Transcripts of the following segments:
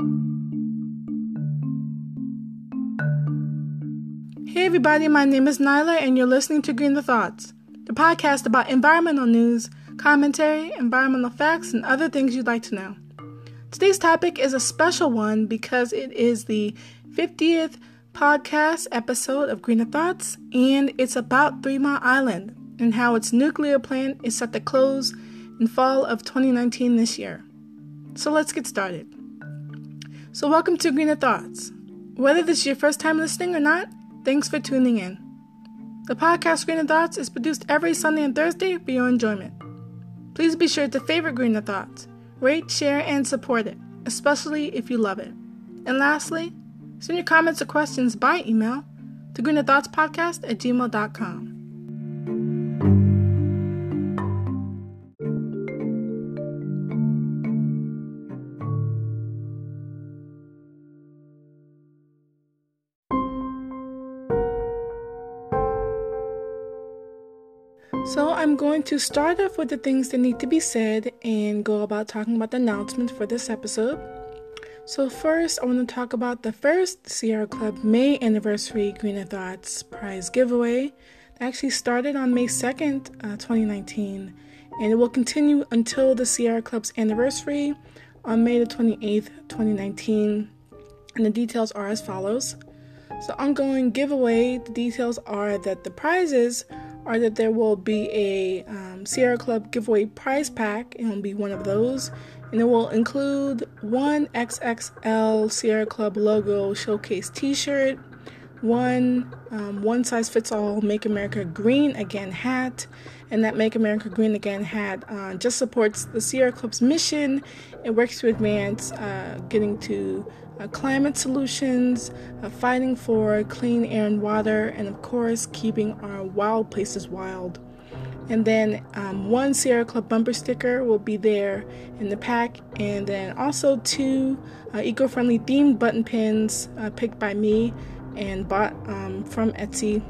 Hey, everybody, my name is Nyla, and you're listening to Greener Thoughts, the podcast about environmental news, commentary, environmental facts, and other things you'd like to know. Today's topic is a special one because it is the 50th podcast episode of Greener Thoughts, and it's about Three Mile Island and how its nuclear plant is set to close in fall of 2019 this year. So let's get started. So, welcome to Greener Thoughts. Whether this is your first time listening or not, Thanks for tuning in. The podcast Greener Thoughts is produced every Sunday and Thursday for your enjoyment. Please be sure to favorite Greener Thoughts, rate, share, and support it, especially if you love it. And lastly, send your comments or questions by email to greenerthoughtspodcast at gmail.com. going to start off with the things that need to be said and go about talking about the announcements for this episode. So, first, I want to talk about the first Sierra Club May anniversary Greener Thoughts prize giveaway that actually started on May 2nd, uh, 2019, and it will continue until the Sierra Club's anniversary on May the 28th, 2019. And the details are as follows. So, ongoing giveaway, the details are that the prizes are that there will be a um, Sierra Club giveaway prize pack. And It will be one of those, and it will include one XXL Sierra Club logo showcase T-shirt, one um, one size fits all Make America Green Again hat, and that Make America Green Again hat uh, just supports the Sierra Club's mission. It works to advance uh, getting to uh, climate solutions, uh, fighting for clean air and water, and of course, keeping our wild places wild. And then um, one Sierra Club bumper sticker will be there in the pack, and then also two uh, eco friendly themed button pins uh, picked by me and bought um, from Etsy.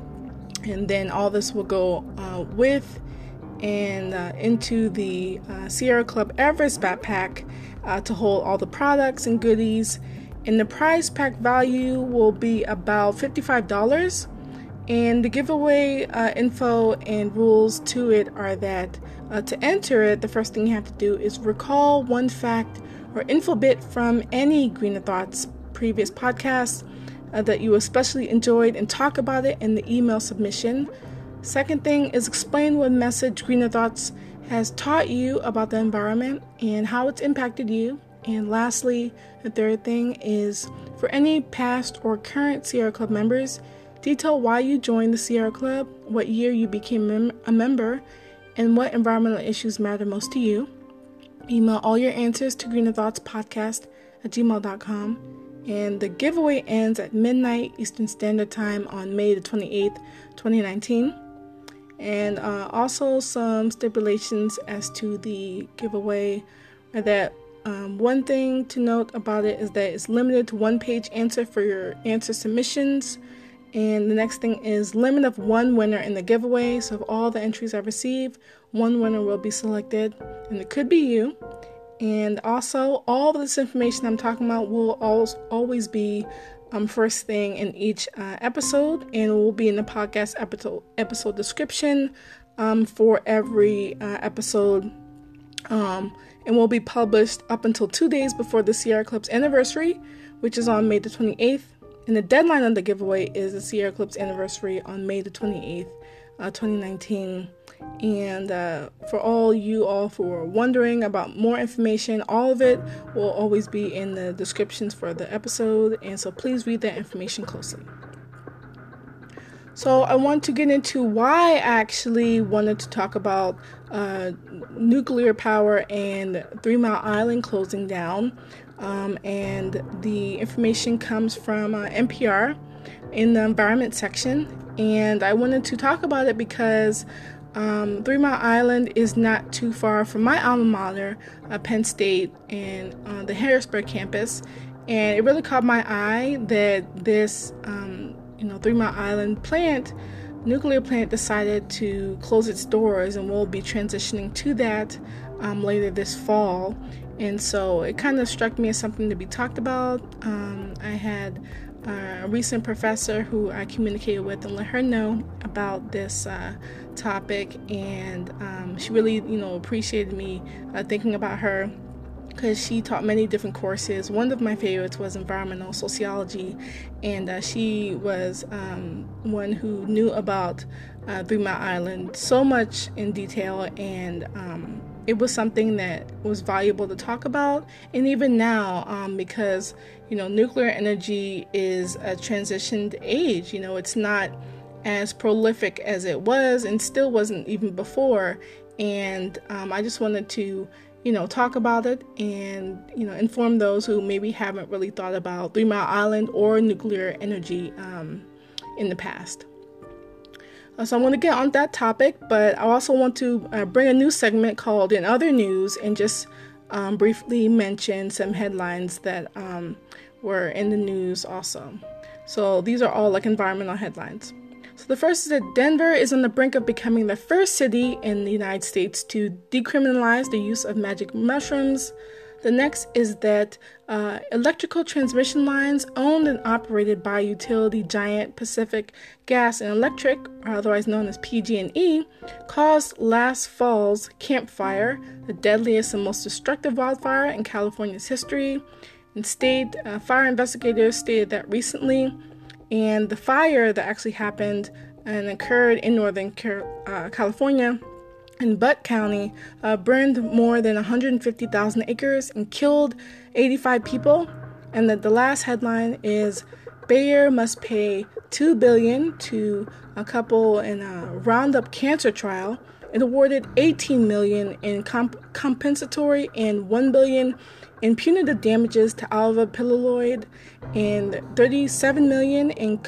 And then all this will go uh, with and uh, into the Sierra Club Everest backpack to hold all the products and goodies. And the prize pack value will be about $55 and the giveaway uh, info and rules to it are that uh, to enter it the first thing you have to do is recall one fact or info bit from any greener thoughts previous podcast uh, that you especially enjoyed and talk about it in the email submission second thing is explain what message greener thoughts has taught you about the environment and how it's impacted you and lastly, the third thing is for any past or current Sierra Club members, detail why you joined the Sierra Club, what year you became mem- a member, and what environmental issues matter most to you. Email all your answers to Greener Thoughts Podcast at gmail.com. And the giveaway ends at midnight Eastern Standard Time on May the 28th, 2019. And uh, also some stipulations as to the giveaway that um, one thing to note about it is that it's limited to one page answer for your answer submissions. And the next thing is limit of one winner in the giveaway. So if all the entries I receive, one winner will be selected, and it could be you. And also, all of this information I'm talking about will always be um, first thing in each uh, episode, and it will be in the podcast episode episode description um, for every uh, episode. Um, and will be published up until two days before the Sierra Club's anniversary, which is on May the 28th. And the deadline on the giveaway is the Sierra Club's anniversary on May the 28th, uh, 2019. And uh, for all you all who are wondering about more information, all of it will always be in the descriptions for the episode. And so please read that information closely. So, I want to get into why I actually wanted to talk about uh, nuclear power and Three Mile Island closing down. Um, and the information comes from uh, NPR in the environment section. And I wanted to talk about it because um, Three Mile Island is not too far from my alma mater, uh, Penn State, and uh, the Harrisburg campus. And it really caught my eye that this um, you know, Three Mile Island plant, nuclear plant decided to close its doors, and we'll be transitioning to that um, later this fall. And so it kind of struck me as something to be talked about. Um, I had a recent professor who I communicated with and let her know about this uh, topic, and um, she really, you know, appreciated me uh, thinking about her because she taught many different courses. One of my favorites was environmental sociology, and uh, she was um, one who knew about uh, Three Mile Island so much in detail, and um, it was something that was valuable to talk about. And even now, um, because you know, nuclear energy is a transitioned age. You know, it's not as prolific as it was, and still wasn't even before. And um, I just wanted to you know, talk about it and, you know, inform those who maybe haven't really thought about Three Mile Island or nuclear energy um, in the past. Uh, so I'm going to get on that topic, but I also want to uh, bring a new segment called In Other News and just um, briefly mention some headlines that um, were in the news also. So these are all like environmental headlines. So the first is that Denver is on the brink of becoming the first city in the United States to decriminalize the use of magic mushrooms. The next is that uh, electrical transmission lines owned and operated by utility giant Pacific Gas and Electric, otherwise known as PG&E, caused last fall's Camp Fire, the deadliest and most destructive wildfire in California's history. And state uh, fire investigators stated that recently and the fire that actually happened and occurred in Northern uh, California in Butte County uh, burned more than 150,000 acres and killed 85 people. And that the last headline is Bayer must pay 2 billion to a couple in a Roundup cancer trial and awarded 18 million in comp- compensatory and 1 billion in punitive damages to Alva Pilliod and 37 million in,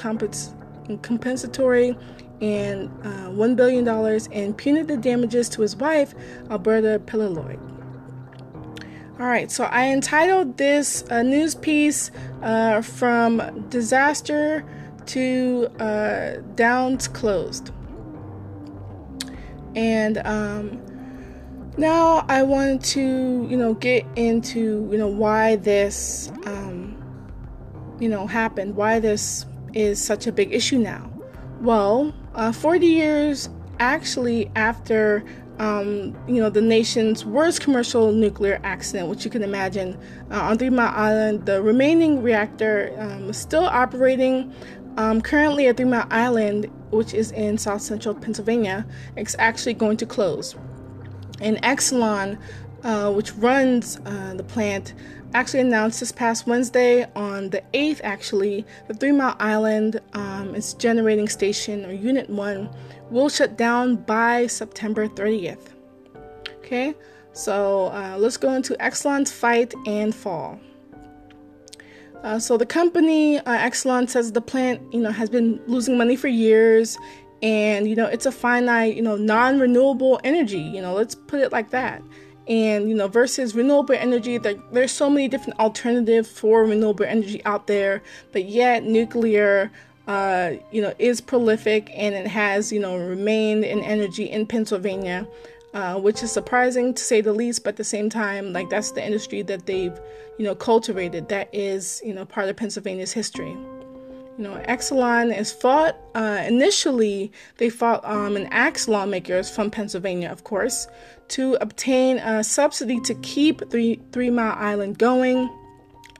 in compensatory and uh, $1 billion in punitive damages to his wife, Alberta Pilliod. All right, so I entitled this uh, news piece uh, From Disaster to uh, Downs Closed. And um, now I want to, you know, get into, you know, why this, um, you know, happened, why this is such a big issue now. Well, uh, 40 years actually after, um, you know, the nation's worst commercial nuclear accident, which you can imagine, uh, on Three Mile Island, the remaining reactor um, is still operating. Um, currently at Three Mile Island, which is in south central Pennsylvania, it's actually going to close. And Exelon, uh, which runs uh, the plant, actually announced this past Wednesday on the 8th, actually, the Three Mile Island, um, its generating station or Unit 1, will shut down by September 30th. Okay, so uh, let's go into Exelon's fight and fall. Uh, so the company, uh, Exelon, says the plant, you know, has been losing money for years and you know it's a finite you know non-renewable energy you know let's put it like that and you know versus renewable energy there, there's so many different alternatives for renewable energy out there. But yet nuclear uh, you know is prolific and it has you know remained in energy in pennsylvania uh, which is surprising to say the least. But at the same time like that's the industry that they've you know cultivated that is you know part of pennsylvania's history you know, Exelon is fought. Uh, initially, they fought um, and asked lawmakers from Pennsylvania, of course, to obtain a subsidy to keep Three, Three Mile Island going.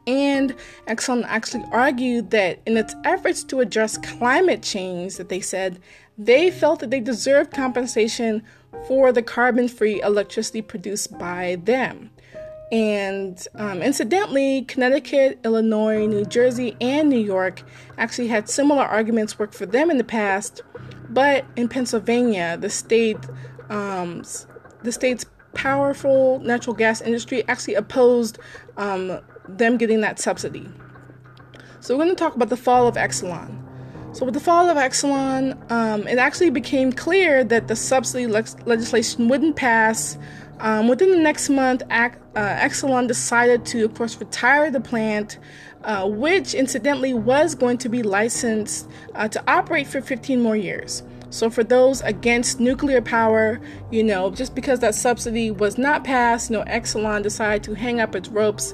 And Exelon actually argued that in its efforts to address climate change, that they said they felt that they deserved compensation for the carbon free electricity produced by them. And um, incidentally, Connecticut, Illinois, New Jersey, and New York actually had similar arguments work for them in the past. But in Pennsylvania, the state, um, the state's powerful natural gas industry actually opposed um, them getting that subsidy. So we're going to talk about the fall of Exelon. So with the fall of Exelon, um, it actually became clear that the subsidy le- legislation wouldn't pass. Um, within the next month, Ac- uh, Exelon decided to, of course, retire the plant, uh, which incidentally was going to be licensed uh, to operate for 15 more years. So, for those against nuclear power, you know, just because that subsidy was not passed, you know, Exelon decided to hang up its ropes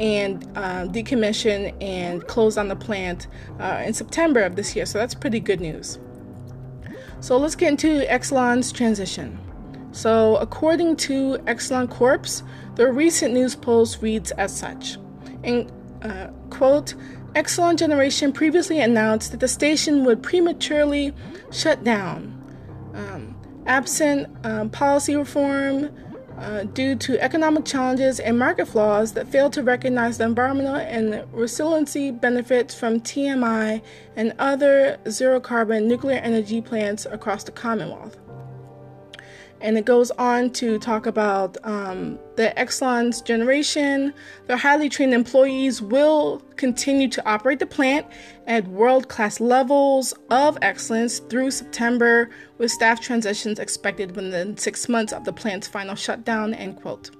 and uh, decommission and close on the plant uh, in September of this year. So, that's pretty good news. So, let's get into Exelon's transition. So, according to Exelon Corp, the recent news post reads as such. And uh, quote, Exelon Generation previously announced that the station would prematurely shut down. Um, absent um, policy reform uh, due to economic challenges and market flaws that fail to recognize the environmental and resiliency benefits from TMI and other zero carbon nuclear energy plants across the Commonwealth. And it goes on to talk about um, the Exelon's generation. Their highly trained employees will continue to operate the plant at world class levels of excellence through September, with staff transitions expected within six months of the plant's final shutdown. End quote.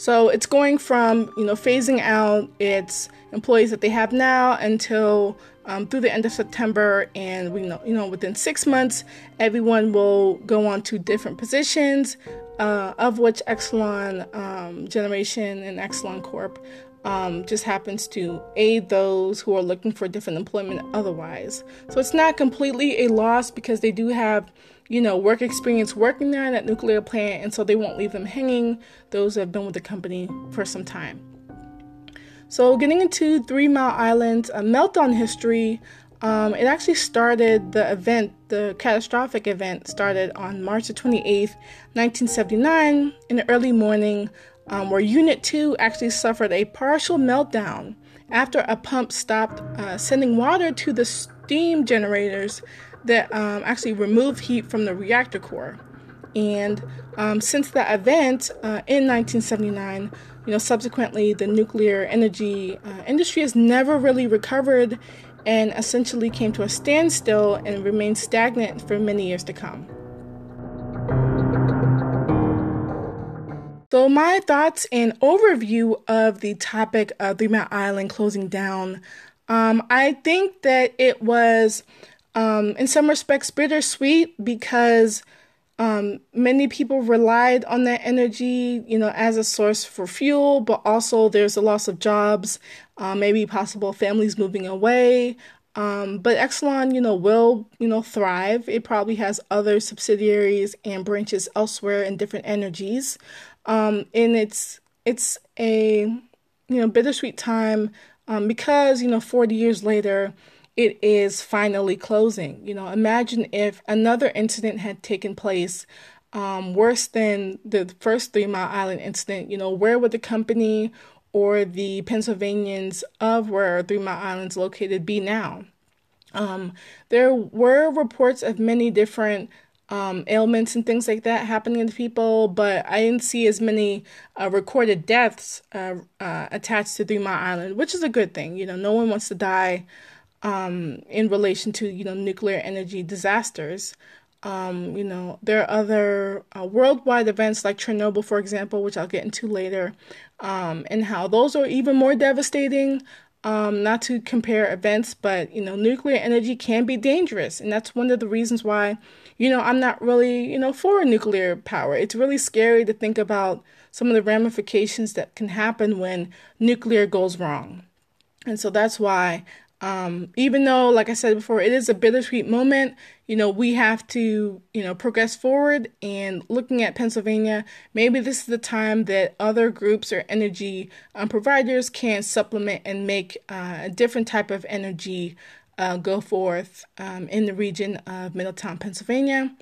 So it's going from you know phasing out its employees that they have now until um, through the end of September, and we know you know within six months, everyone will go on to different positions, uh, of which Exelon um, Generation and Exelon Corp. Um, just happens to aid those who are looking for different employment otherwise. So it's not completely a loss because they do have, you know, work experience working there in that nuclear plant, and so they won't leave them hanging. Those who have been with the company for some time. So, getting into Three Mile Island, a meltdown history, um, it actually started the event, the catastrophic event started on March the 28th, 1979, in the early morning, um, where Unit 2 actually suffered a partial meltdown after a pump stopped uh, sending water to the steam generators that um, actually removed heat from the reactor core. And um, since that event uh, in 1979, you know, subsequently the nuclear energy uh, industry has never really recovered and essentially came to a standstill and remained stagnant for many years to come. So, my thoughts and overview of the topic of Three Mile Island closing down. Um, I think that it was, um, in some respects, bittersweet because um, many people relied on that energy, you know, as a source for fuel, but also there's a loss of jobs, uh, maybe possible families moving away. Um, but Exelon, you know, will you know thrive. It probably has other subsidiaries and branches elsewhere in different energies, um, and it's it's a you know bittersweet time um, because you know 40 years later it is finally closing. You know, imagine if another incident had taken place um, worse than the first Three Mile Island incident. You know, where would the company or the Pennsylvanians of where Three Mile Island's located be now? Um, there were reports of many different um, ailments and things like that happening to people, but I didn't see as many uh, recorded deaths uh, uh, attached to Three Mile Island, which is a good thing. You know, no one wants to die um, in relation to you know nuclear energy disasters. Um, you know, there are other uh, worldwide events like Chernobyl, for example, which I'll get into later, um, and how those are even more devastating. Um, not to compare events, but you know, nuclear energy can be dangerous, and that's one of the reasons why, you know, I'm not really, you know, for nuclear power. It's really scary to think about some of the ramifications that can happen when nuclear goes wrong. And so that's why um, even though, like I said before, it is a bittersweet moment, you know, we have to, you know, progress forward and looking at Pennsylvania, maybe this is the time that other groups or energy um, providers can supplement and make uh, a different type of energy uh, go forth um, in the region of Middletown, Pennsylvania.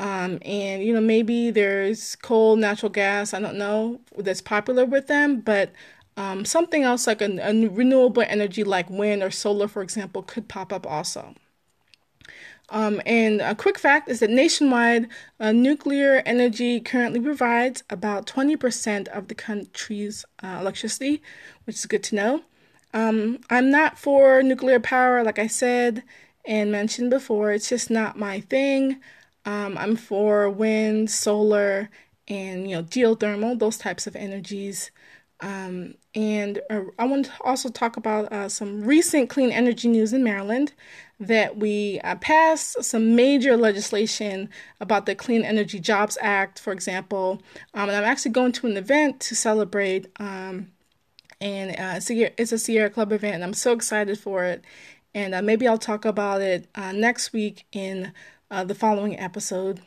Um, and you know maybe there's coal, natural gas. I don't know that's popular with them, but um, something else like a, a, renewable energy like wind or solar, for example, could pop up also. Um, and a quick fact is that nationwide, uh, nuclear energy currently provides about 20% of the country's uh, electricity, which is good to know. Um, I'm not for nuclear power, like I said and mentioned before, it's just not my thing. Um, I'm for wind, solar, and you know geothermal, those types of energies. Um, and uh, I want to also talk about uh, some recent clean energy news in Maryland that we uh, passed some major legislation about the Clean Energy Jobs Act, for example. Um, and I'm actually going to an event to celebrate, um, and uh, it's, a, Sierra Club event, and I'm so excited for it. And uh, maybe I'll talk about it uh, next week in the following episode.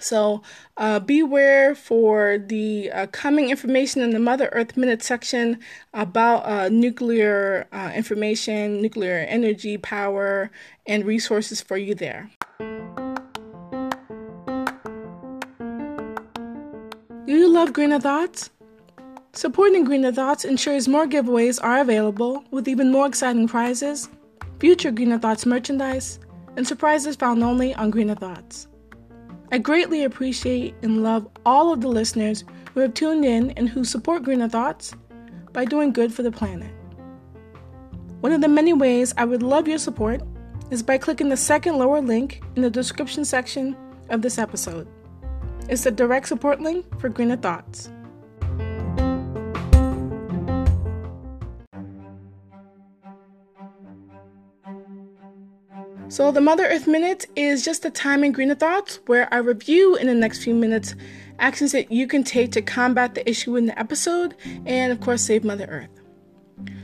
So uh, beware for the uh, coming information in the Mother Earth Minute section about uh, nuclear uh, information, nuclear energy, power, and resources for you there. Do you love Greener Thoughts? Supporting Greener Thoughts ensures more giveaways are available with even more exciting prizes, future Greener Thoughts merchandise, and surprises found only on Greener Thoughts. I greatly appreciate and love all of the listeners who have tuned in and who support Greener Thoughts by doing good for the planet. One of the many ways I would love your support is by clicking the second lower link in the description section of this episode. It's the direct support link for Greener Thoughts. So, the Mother Earth Minute is just a time in Greener Thoughts where I review in the next few minutes actions that you can take to combat the issue in the episode and, of course, save Mother Earth.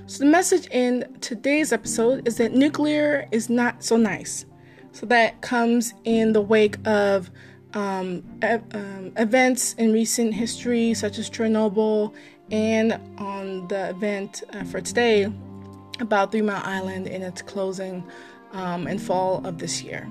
So, the message in today's episode is that nuclear is not so nice. So, that comes in the wake of um, e- um, events in recent history, such as Chernobyl, and on the event uh, for today about Three Mile Island and its closing um, in fall of this year.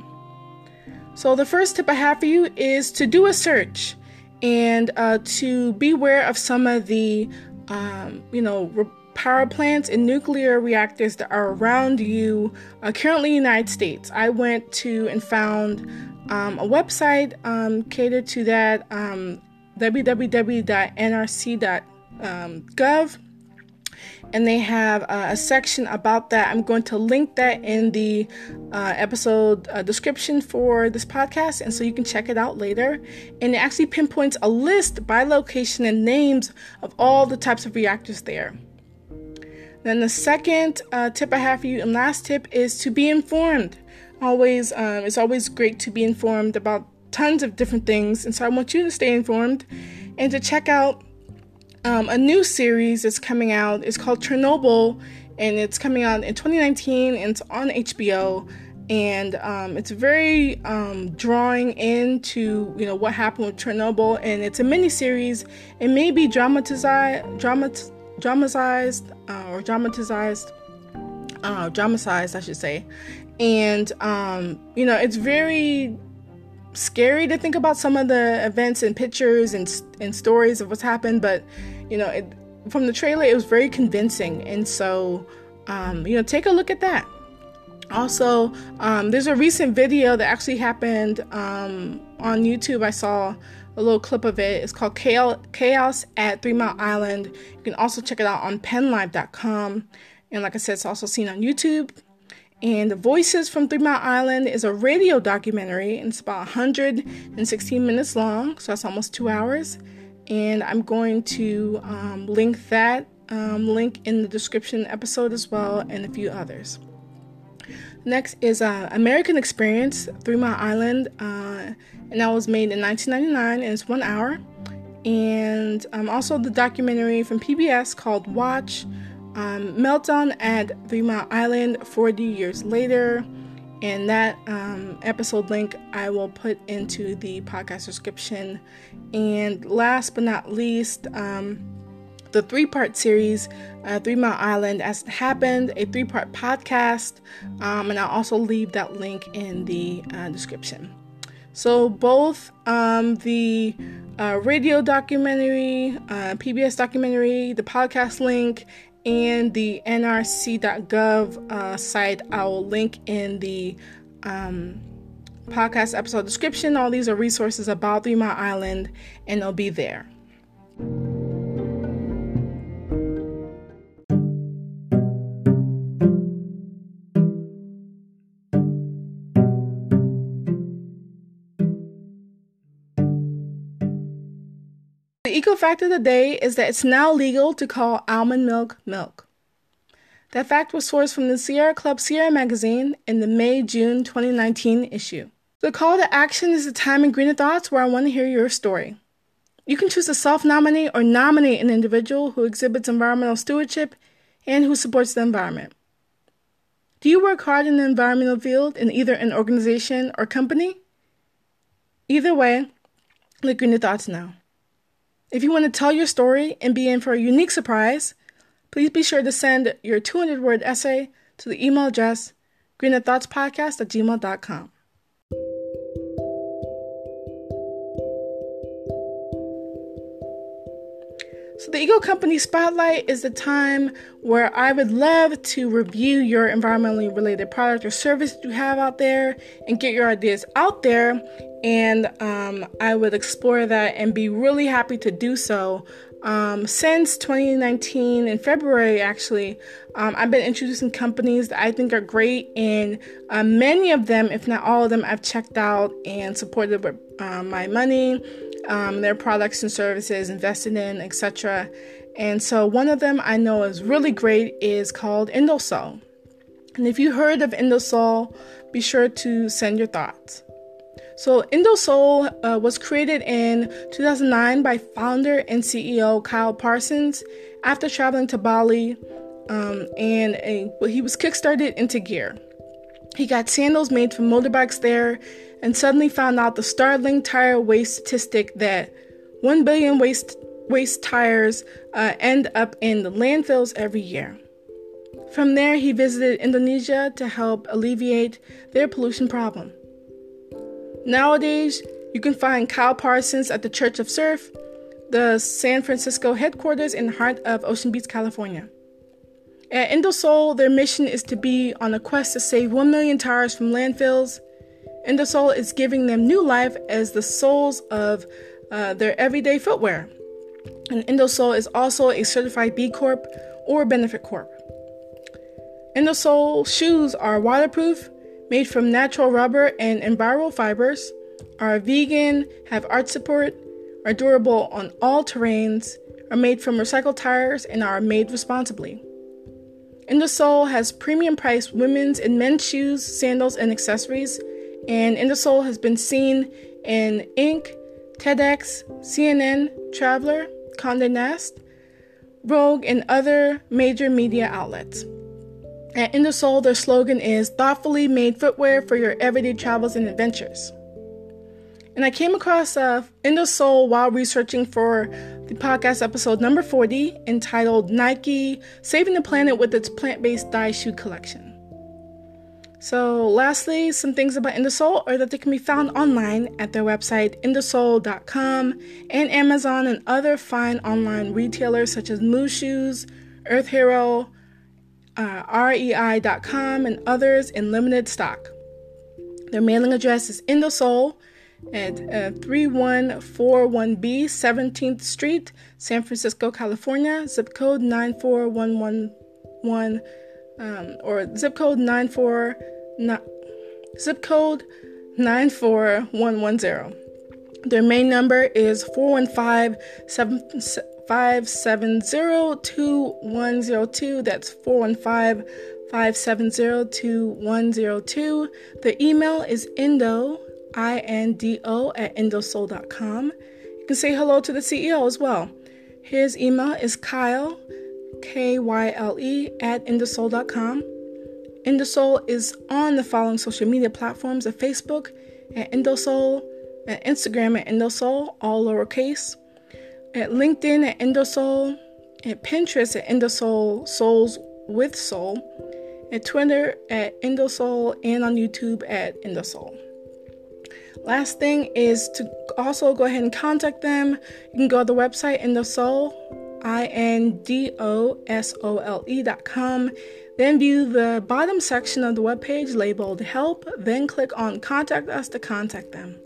So, the first tip I have for you is to do a search and uh, to beware of some of the, um, you know, re- power plants and nuclear reactors that are around you uh, currently in the United States. I went to and found um, a website um, catered to that um, www.nrc.gov and they have uh, a section about that. I'm going to link that in the uh, episode uh, description for this podcast, and so you can check it out later. And it actually pinpoints a list by location and names of all the types of reactors there. Then the second uh, tip I have for you, and last tip, is to be informed. Always, um, it's always great to be informed about tons of different things, and so I want you to stay informed and to check out um, a new series that's coming out. It's called Chernobyl, and it's coming out in 2019, and it's on HBO. And um, it's very um, drawing into you know what happened with Chernobyl, and it's a mini series. It may be dramatized, dramat- dramatized uh, or dramatized, uh, dramatized, I should say. And um, you know, it's very scary to think about some of the events and pictures and and stories of what's happened, but you know, it, from the trailer, it was very convincing, and so um, you know, take a look at that. Also, um, there's a recent video that actually happened um, on YouTube. I saw a little clip of it. It's called Chaos at Three Mile Island. You can also check it out on PennLive.com. And like I said, it's also seen on YouTube. And the Voices from Three Mile Island is a radio documentary, and it's about 116 minutes long, so that's almost two hours. And I'm going to um, link that um, link in the description episode as well, and a few others. Next is uh, American Experience, Three Mile Island, uh, and that was made in 1999, and it's one hour. And um, also the documentary from PBS called Watch, um, Meltdown at Three Mile Island 40 years later. And that um, episode link I will put into the podcast description. And last but not least, um, the three part series, uh, Three Mile Island as it happened, a three part podcast. Um, and I'll also leave that link in the uh, description. So, both um, the uh, radio documentary, uh, PBS documentary, the podcast link, and the nrc.gov uh, site. I will link in the um, podcast episode description. All these are resources about Three Mile Island, and they'll be there. The eco fact of the day is that it's now legal to call almond milk milk. That fact was sourced from the Sierra Club Sierra magazine in the May June 2019 issue. The call to action is the time in Greener Thoughts where I want to hear your story. You can choose to self nominate or nominate an individual who exhibits environmental stewardship and who supports the environment. Do you work hard in the environmental field in either an organization or company? Either way, let Greener Thoughts know. If you want to tell your story and be in for a unique surprise, please be sure to send your 200 word essay to the email address greenerthoughtspodcast. So, the Eco Company Spotlight is the time where I would love to review your environmentally related product or service you have out there and get your ideas out there. And um, I would explore that and be really happy to do so. Um, since 2019, in February actually, um, I've been introducing companies that I think are great, and uh, many of them, if not all of them, I've checked out and supported with uh, my money um, their products and services, invested in, etc. And so one of them I know is really great is called Indosole. And if you heard of Indosole, be sure to send your thoughts. So Indosole uh, was created in 2009 by founder and CEO Kyle Parsons after traveling to Bali, um, and a, he was kickstarted into gear. He got sandals made from motorbikes there and suddenly found out the startling tire waste statistic that 1 billion waste, waste tires uh, end up in the landfills every year. From there, he visited Indonesia to help alleviate their pollution problem. Nowadays, you can find Kyle Parsons at the Church of Surf, the San Francisco headquarters in the heart of Ocean Beach, California. At Indosole, their mission is to be on a quest to save 1 million tires from landfills Indosole is giving them new life as the soles of uh, their everyday footwear. And Indosole is also a certified B Corp or Benefit Corp. Indosole shoes are waterproof, made from natural rubber and enviro fibers, are vegan, have arch support, are durable on all terrains, are made from recycled tires, and are made responsibly. Indosole has premium priced women's and men's shoes, sandals, and accessories and Indosole has been seen in Inc., TEDx, CNN, Traveler, Condé Nast, Rogue, and other major media outlets. At Indosole, their slogan is thoughtfully made footwear for your everyday travels and adventures. And I came across uh, while researching for the podcast episode number 40 entitled Nike Saving the Planet with its Plant Based Dye Shoe Collection. So, lastly, some things about Indosole are that they can be found online at their website indosole.com and Amazon and other fine online retailers such as Moo Shoes, Earth Hero, uh, REI.com, and others in limited stock. Their mailing address is Indosole at uh, 3141B 17th Street, San Francisco, California, zip code 94111 um, or zip code 94 zip code 94110. Their main number is 415 570 2102. That's 415 570 2102. The email is indo, I N D O, at indosole.com. You can say hello to the CEO as well. His email is Kyle, K Y L E, at indosole.com. Indosole is on the following social media platforms of Facebook at Indosole, at Instagram at Indosole, all lowercase, at LinkedIn at Indosole, at Pinterest at Indosole Souls with Soul, at Twitter at Indosole, and on YouTube at Indosole. Last thing is to also go ahead and contact them. You can go to the website Indosole, I N D O S O L E dot com then view the bottom section of the webpage labeled Help, then click on Contact Us to contact them.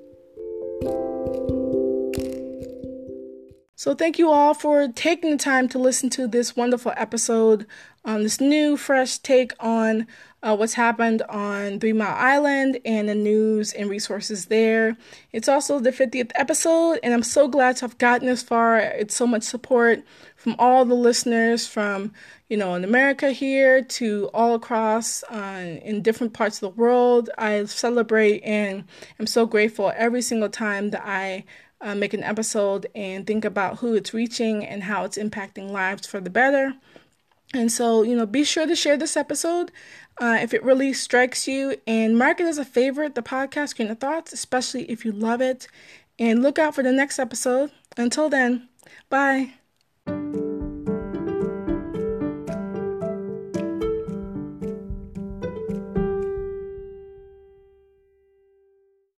So, thank you all for taking the time to listen to this wonderful episode on this new, fresh take on uh, what's happened on Three Mile Island and the news and resources there. It's also the 50th episode, and I'm so glad to have gotten this far. It's so much support from all the listeners from you know in America here to all across uh, in different parts of the world. I celebrate and I'm so grateful every single time that I uh, make an episode and think about who it's reaching and how it's impacting lives for the better. And so, you know, be sure to share this episode uh, if it really strikes you and mark it as a favorite, the podcast Greener Thoughts, especially if you love it. And look out for the next episode. Until then, bye.